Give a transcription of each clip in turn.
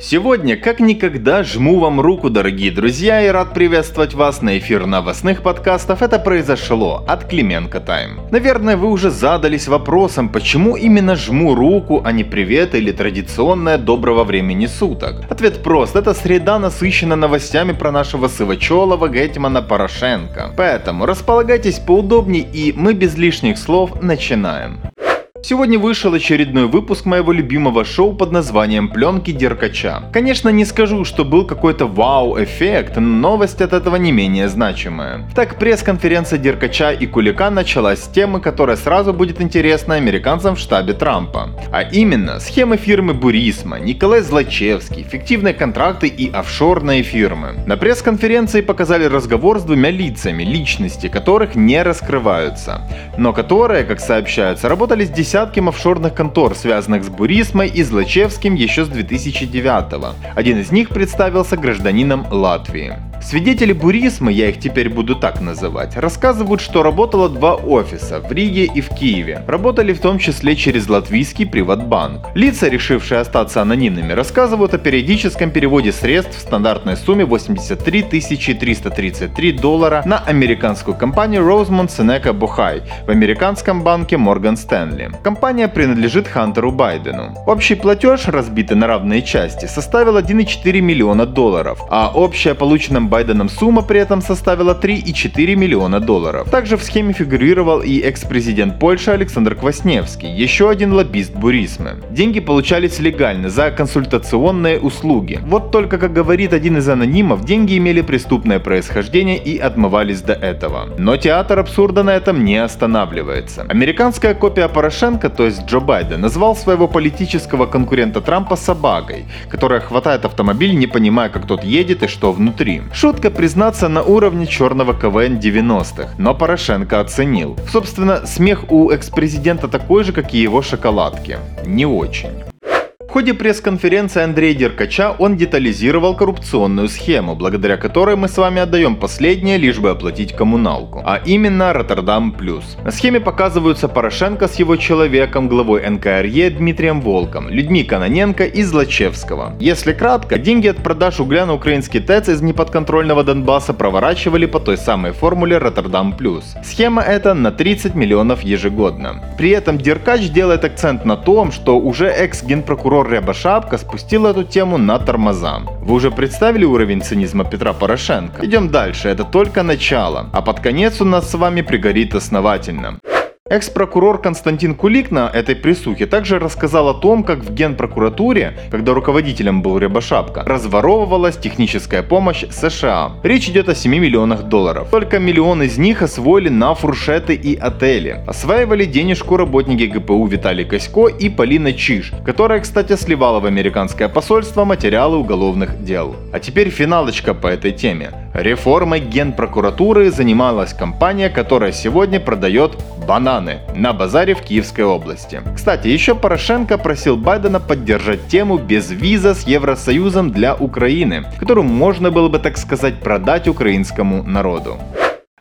Сегодня, как никогда, жму вам руку, дорогие друзья, и рад приветствовать вас на эфир новостных подкастов «Это произошло» от Клименко Тайм. Наверное, вы уже задались вопросом, почему именно жму руку, а не привет или традиционное доброго времени суток. Ответ прост, эта среда насыщена новостями про нашего Сывачелова Гетмана Порошенко. Поэтому располагайтесь поудобнее и мы без лишних слов начинаем. Сегодня вышел очередной выпуск моего любимого шоу под названием «Пленки Деркача». Конечно, не скажу, что был какой-то вау-эффект, но новость от этого не менее значимая. Так, пресс-конференция Деркача и Кулика началась с темы, которая сразу будет интересна американцам в штабе Трампа. А именно, схемы фирмы Бурисма, Николай Злачевский, фиктивные контракты и офшорные фирмы. На пресс-конференции показали разговор с двумя лицами, личности которых не раскрываются, но которые, как сообщается, работали с десяткам офшорных контор, связанных с Бурисмой и Злачевским еще с 2009 -го. Один из них представился гражданином Латвии. Свидетели буризма, я их теперь буду так называть, рассказывают, что работало два офиса в Риге и в Киеве. Работали в том числе через латвийский приватбанк. Лица, решившие остаться анонимными, рассказывают о периодическом переводе средств в стандартной сумме 83 333 доллара на американскую компанию Rosemont Seneca Buhai в американском банке Morgan Stanley. Компания принадлежит Хантеру Байдену. Общий платеж, разбитый на равные части, составил 1,4 миллиона долларов, а общая полученная Байденом сумма при этом составила 3,4 миллиона долларов. Также в схеме фигурировал и экс-президент Польши Александр Квасневский, еще один лоббист Бурисмы. Деньги получались легально за консультационные услуги. Вот только, как говорит один из анонимов, деньги имели преступное происхождение и отмывались до этого. Но театр абсурда на этом не останавливается. Американская копия Порошенко, то есть Джо Байден, назвал своего политического конкурента Трампа собакой, которая хватает автомобиль, не понимая, как тот едет и что внутри. Шутка, признаться, на уровне черного КВН 90-х, но Порошенко оценил. Собственно, смех у экс-президента такой же, как и его шоколадки. Не очень. В ходе пресс-конференции Андрея Деркача он детализировал коррупционную схему, благодаря которой мы с вами отдаем последнее, лишь бы оплатить коммуналку, а именно Роттердам Плюс. На схеме показываются Порошенко с его человеком, главой НКРЕ Дмитрием Волком, людьми Каноненко и Злачевского. Если кратко, деньги от продаж угля на украинский ТЭЦ из неподконтрольного Донбасса проворачивали по той самой формуле Роттердам Плюс. Схема эта на 30 миллионов ежегодно. При этом Деркач делает акцент на том, что уже экс-генпрокурор прокурор Рябошапка спустил эту тему на тормоза. Вы уже представили уровень цинизма Петра Порошенко? Идем дальше, это только начало, а под конец у нас с вами пригорит основательно. Экс-прокурор Константин Кулик на этой присухе также рассказал о том, как в Генпрокуратуре, когда руководителем был Рябошапка, разворовывалась техническая помощь США. Речь идет о 7 миллионах долларов. Только миллион из них освоили на фуршеты и отели. Осваивали денежку работники ГПУ Виталий Косько и Полина Чиш, которая, кстати, сливала в американское посольство материалы уголовных дел. А теперь финалочка по этой теме. Реформой Генпрокуратуры занималась компания, которая сегодня продает бананы на базаре в Киевской области. Кстати, еще Порошенко просил Байдена поддержать тему без виза с Евросоюзом для Украины, которую можно было бы, так сказать, продать украинскому народу.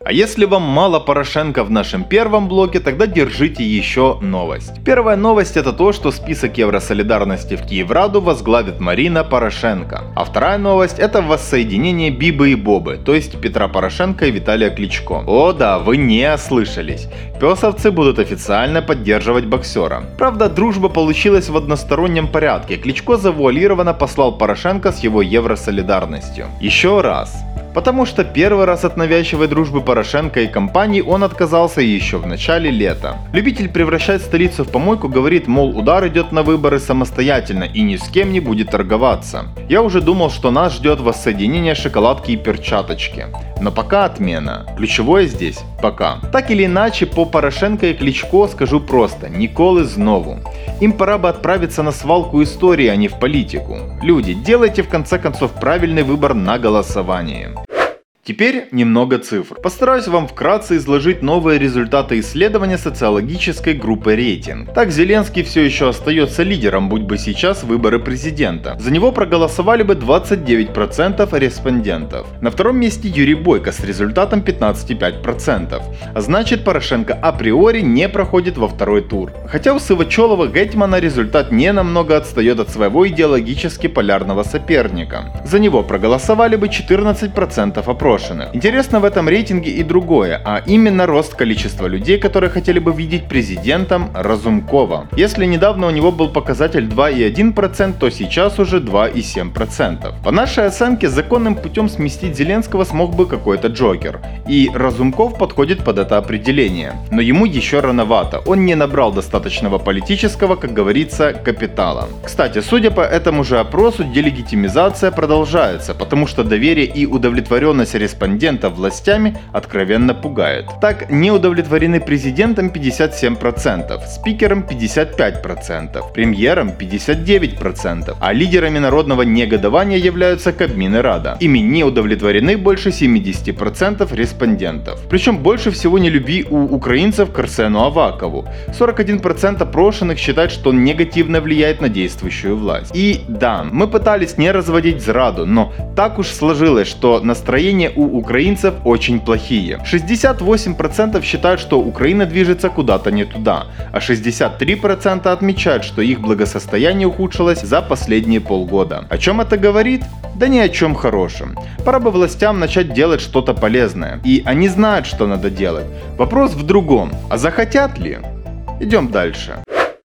А если вам мало Порошенко в нашем первом блоке, тогда держите еще новость. Первая новость это то, что список Евросолидарности в Киевраду возглавит Марина Порошенко. А вторая новость это воссоединение Бибы и Бобы, то есть Петра Порошенко и Виталия Кличко. О да, вы не ослышались. Песовцы будут официально поддерживать боксера. Правда, дружба получилась в одностороннем порядке. Кличко завуалированно послал Порошенко с его Евросолидарностью. Еще раз. Потому что первый раз от навязчивой дружбы Порошенко и компании он отказался еще в начале лета. Любитель превращать столицу в помойку говорит, мол, удар идет на выборы самостоятельно и ни с кем не будет торговаться. Я уже думал, что нас ждет воссоединение шоколадки и перчаточки. Но пока отмена. Ключевое здесь – пока. Так или иначе, по Порошенко и Кличко скажу просто – Николы знову. Им пора бы отправиться на свалку истории, а не в политику. Люди, делайте в конце концов правильный выбор на голосование. Теперь немного цифр. Постараюсь вам вкратце изложить новые результаты исследования социологической группы рейтинг. Так Зеленский все еще остается лидером, будь бы сейчас выборы президента. За него проголосовали бы 29% респондентов. На втором месте Юрий Бойко с результатом 15,5%. А значит Порошенко априори не проходит во второй тур. Хотя у Сывачелова Гетмана результат не намного отстает от своего идеологически полярного соперника. За него проголосовали бы 14% опрошенных брошенных. Интересно в этом рейтинге и другое, а именно рост количества людей, которые хотели бы видеть президентом Разумкова. Если недавно у него был показатель 2,1%, то сейчас уже 2,7%. По нашей оценке, законным путем сместить Зеленского смог бы какой-то Джокер. И Разумков подходит под это определение. Но ему еще рановато, он не набрал достаточного политического, как говорится, капитала. Кстати, судя по этому же опросу, делегитимизация продолжается, потому что доверие и удовлетворенность респондентов властями откровенно пугает. Так, не удовлетворены президентом 57%, спикером 55%, премьером 59%, а лидерами народного негодования являются Кабмин и Рада. Ими не удовлетворены больше 70% респондентов. Причем больше всего нелюбви у украинцев к Арсену Авакову. 41% опрошенных считают, что он негативно влияет на действующую власть. И да, мы пытались не разводить зраду, но так уж сложилось, что настроение у украинцев очень плохие. 68% считают, что Украина движется куда-то не туда, а 63% отмечают, что их благосостояние ухудшилось за последние полгода. О чем это говорит? Да ни о чем хорошем. Пора бы властям начать делать что-то полезное. И они знают, что надо делать. Вопрос в другом. А захотят ли? Идем дальше.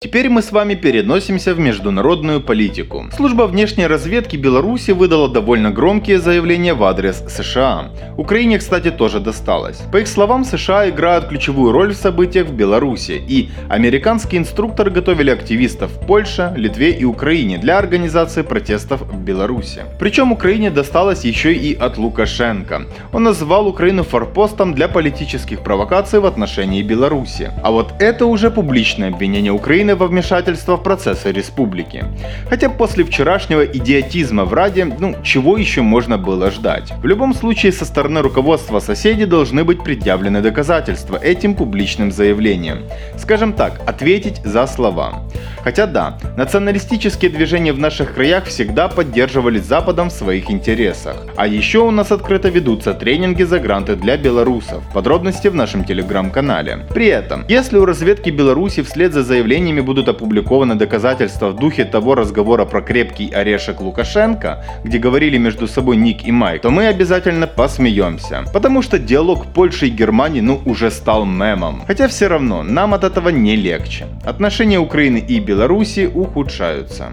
Теперь мы с вами переносимся в международную политику. Служба внешней разведки Беларуси выдала довольно громкие заявления в адрес США. Украине, кстати, тоже досталось. По их словам, США играют ключевую роль в событиях в Беларуси, и американские инструкторы готовили активистов в Польше, Литве и Украине для организации протестов в Беларуси. Причем Украине досталось еще и от Лукашенко. Он назвал Украину форпостом для политических провокаций в отношении Беларуси. А вот это уже публичное обвинение Украины во вмешательство в процессы республики. Хотя после вчерашнего идиотизма в Раде, ну, чего еще можно было ждать? В любом случае, со стороны руководства соседей должны быть предъявлены доказательства этим публичным заявлением. Скажем так, ответить за слова. Хотя да, националистические движения в наших краях всегда поддерживались Западом в своих интересах. А еще у нас открыто ведутся тренинги за гранты для белорусов. Подробности в нашем телеграм-канале. При этом, если у разведки Беларуси вслед за заявлениями будут опубликованы доказательства в духе того разговора про крепкий орешек Лукашенко, где говорили между собой Ник и Майк, то мы обязательно посмеемся. Потому что диалог Польши и Германии ну уже стал мемом. Хотя все равно, нам от этого не легче. Отношения Украины и Беларуси ухудшаются.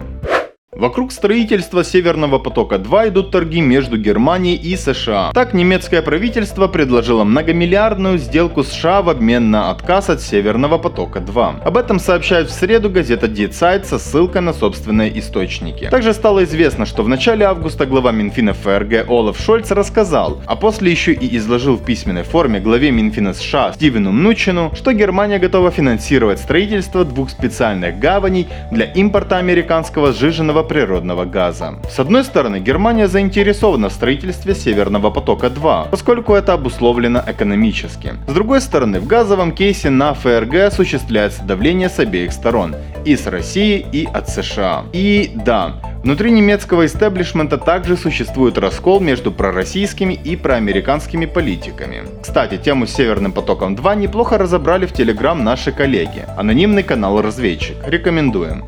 Вокруг строительства Северного потока-2 идут торги между Германией и США. Так немецкое правительство предложило многомиллиардную сделку США в обмен на отказ от Северного потока-2. Об этом сообщает в среду газета Die Zeit со ссылкой на собственные источники. Также стало известно, что в начале августа глава Минфина ФРГ Олаф Шольц рассказал, а после еще и изложил в письменной форме главе Минфина США Стивену Мнучину, что Германия готова финансировать строительство двух специальных гаваней для импорта американского сжиженного природного газа. С одной стороны, Германия заинтересована в строительстве Северного потока-2, поскольку это обусловлено экономически. С другой стороны, в газовом кейсе на ФРГ осуществляется давление с обеих сторон, и с России, и от США. И да, Внутри немецкого истеблишмента также существует раскол между пророссийскими и проамериканскими политиками. Кстати, тему с Северным потоком 2 неплохо разобрали в Телеграм наши коллеги. Анонимный канал «Разведчик». Рекомендуем.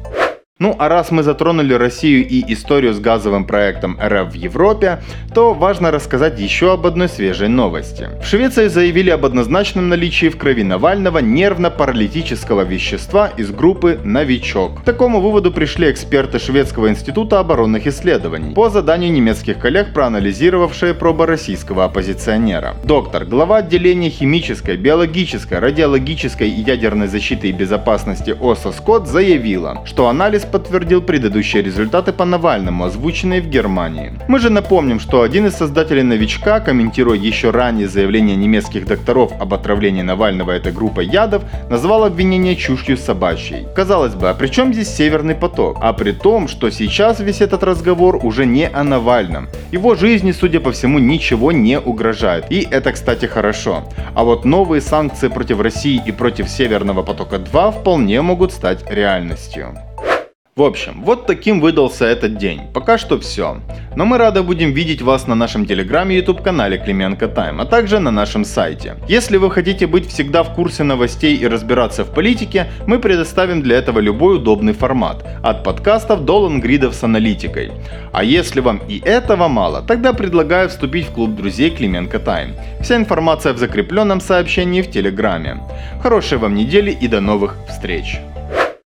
Ну а раз мы затронули Россию и историю с газовым проектом РФ в Европе, то важно рассказать еще об одной свежей новости. В Швеции заявили об однозначном наличии в крови Навального нервно-паралитического вещества из группы «Новичок». К такому выводу пришли эксперты Шведского института оборонных исследований по заданию немецких коллег, проанализировавшие пробы российского оппозиционера. Доктор, глава отделения химической, биологической, радиологической и ядерной защиты и безопасности ОСА Скотт заявила, что анализ подтвердил предыдущие результаты по Навальному, озвученные в Германии. Мы же напомним, что один из создателей «Новичка», комментируя еще ранее заявление немецких докторов об отравлении Навального этой группой ядов, назвал обвинение чушью собачьей. Казалось бы, а при чем здесь Северный поток? А при том, что сейчас весь этот разговор уже не о Навальном. Его жизни, судя по всему, ничего не угрожает. И это, кстати, хорошо. А вот новые санкции против России и против Северного потока-2 вполне могут стать реальностью. В общем, вот таким выдался этот день. Пока что все. Но мы рады будем видеть вас на нашем телеграме и YouTube канале Клименко Тайм, а также на нашем сайте. Если вы хотите быть всегда в курсе новостей и разбираться в политике, мы предоставим для этого любой удобный формат, от подкастов до лонгридов с аналитикой. А если вам и этого мало, тогда предлагаю вступить в клуб друзей Клименко Тайм. Вся информация в закрепленном сообщении в телеграме. Хорошей вам недели и до новых встреч!